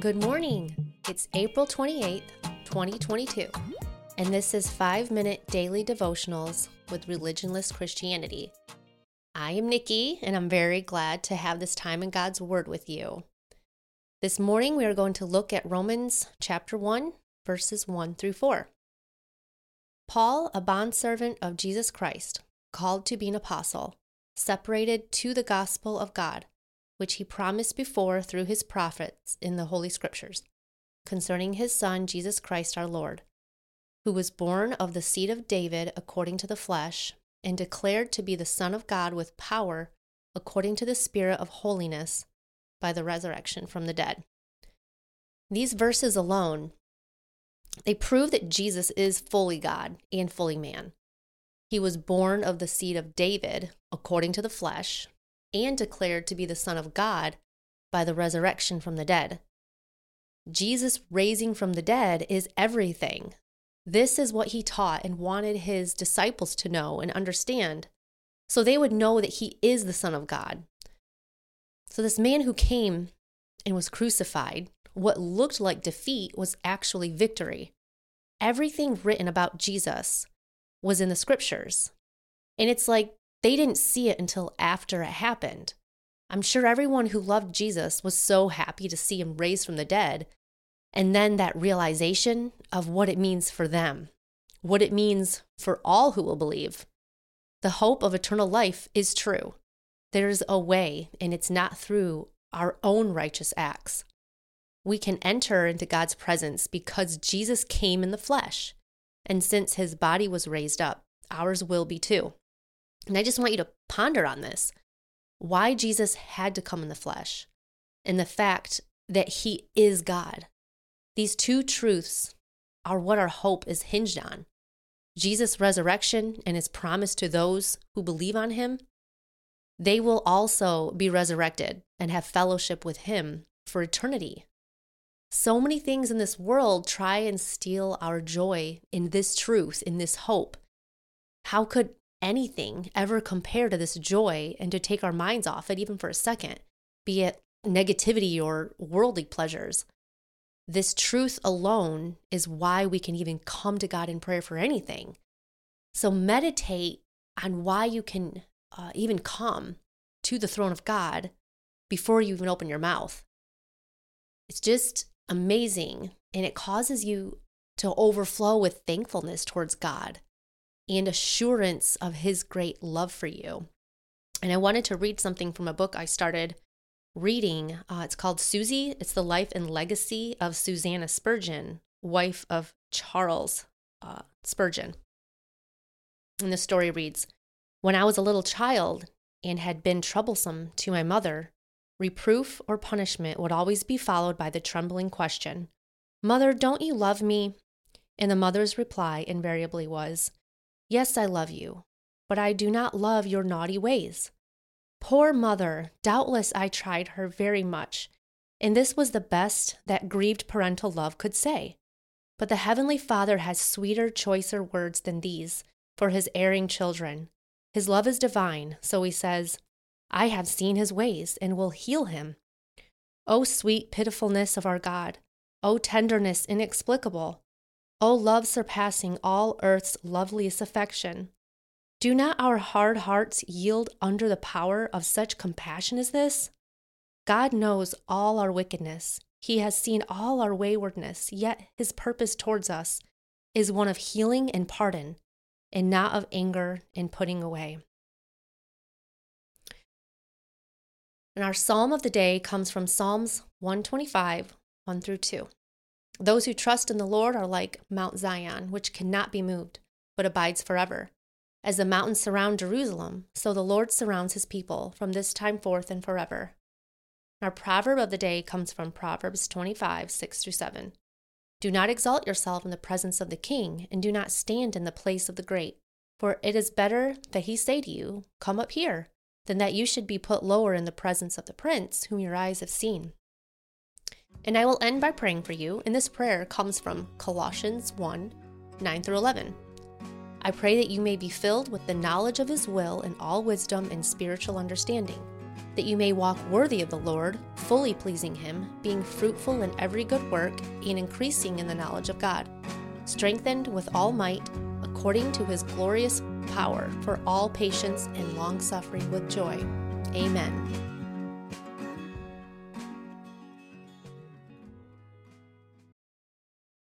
Good morning. It's April 28th, 2022, and this is 5 Minute Daily Devotionals with Religionless Christianity. I am Nickie, and I'm very glad to have this time in God's Word with you. This morning, we are going to look at Romans chapter 1, verses 1 through 4. Paul, a bondservant of Jesus Christ, called to be an apostle, separated to the gospel of God which he promised before through his prophets in the Holy Scriptures, concerning his Son, Jesus Christ our Lord, who was born of the seed of David according to the flesh, and declared to be the Son of God with power according to the Spirit of holiness by the resurrection from the dead. These verses alone, they prove that Jesus is fully God and fully man. He was born of the seed of David according to the flesh, and declared to be the Son of God by the resurrection from the dead. Jesus raising from the dead is everything. This is what he taught and wanted his disciples to know and understand so they would know that he is the Son of God. So, this man who came and was crucified, what looked like defeat was actually victory. Everything written about Jesus was in the scriptures. And it's like they didn't see it until after it happened. I'm sure everyone who loved Jesus was so happy to see him raised from the dead. And then that realization of what it means for them, what it means for all who will believe. The hope of eternal life is true. There's a way, and it's not through our own righteous acts. We can enter into God's presence because Jesus came in the flesh. And since his body was raised up, ours will be too. And I just want you to ponder on this why Jesus had to come in the flesh and the fact that he is God. These two truths are what our hope is hinged on. Jesus' resurrection and his promise to those who believe on him, they will also be resurrected and have fellowship with him for eternity. So many things in this world try and steal our joy in this truth, in this hope. How could anything ever compare to this joy and to take our minds off it, even for a second, be it negativity or worldly pleasures. This truth alone is why we can even come to God in prayer for anything. So meditate on why you can uh, even come to the throne of God before you even open your mouth. It's just amazing and it causes you to overflow with thankfulness towards God and assurance of his great love for you. And I wanted to read something from a book I started reading. Uh, it's called Susie. It's the life and legacy of Susannah Spurgeon, wife of Charles uh, Spurgeon. And the story reads When I was a little child and had been troublesome to my mother, reproof or punishment would always be followed by the trembling question, Mother, don't you love me? And the mother's reply invariably was, Yes, I love you, but I do not love your naughty ways. Poor mother, doubtless I tried her very much, and this was the best that grieved parental love could say. But the Heavenly Father has sweeter, choicer words than these for his erring children. His love is divine, so he says, I have seen his ways and will heal him. O sweet pitifulness of our God! O tenderness inexplicable! O love surpassing all earth's loveliest affection! Do not our hard hearts yield under the power of such compassion as this? God knows all our wickedness. He has seen all our waywardness, yet his purpose towards us is one of healing and pardon, and not of anger and putting away. And our psalm of the day comes from Psalms 125, 1 through 2. Those who trust in the Lord are like Mount Zion, which cannot be moved, but abides forever. As the mountains surround Jerusalem, so the Lord surrounds his people from this time forth and forever. Our proverb of the day comes from Proverbs 25, 6 through 7. Do not exalt yourself in the presence of the king, and do not stand in the place of the great. For it is better that he say to you, Come up here, than that you should be put lower in the presence of the prince whom your eyes have seen. And I will end by praying for you, and this prayer comes from Colossians 1 9 through 11. I pray that you may be filled with the knowledge of His will and all wisdom and spiritual understanding, that you may walk worthy of the Lord, fully pleasing Him, being fruitful in every good work, and increasing in the knowledge of God, strengthened with all might, according to His glorious power, for all patience and long suffering with joy. Amen.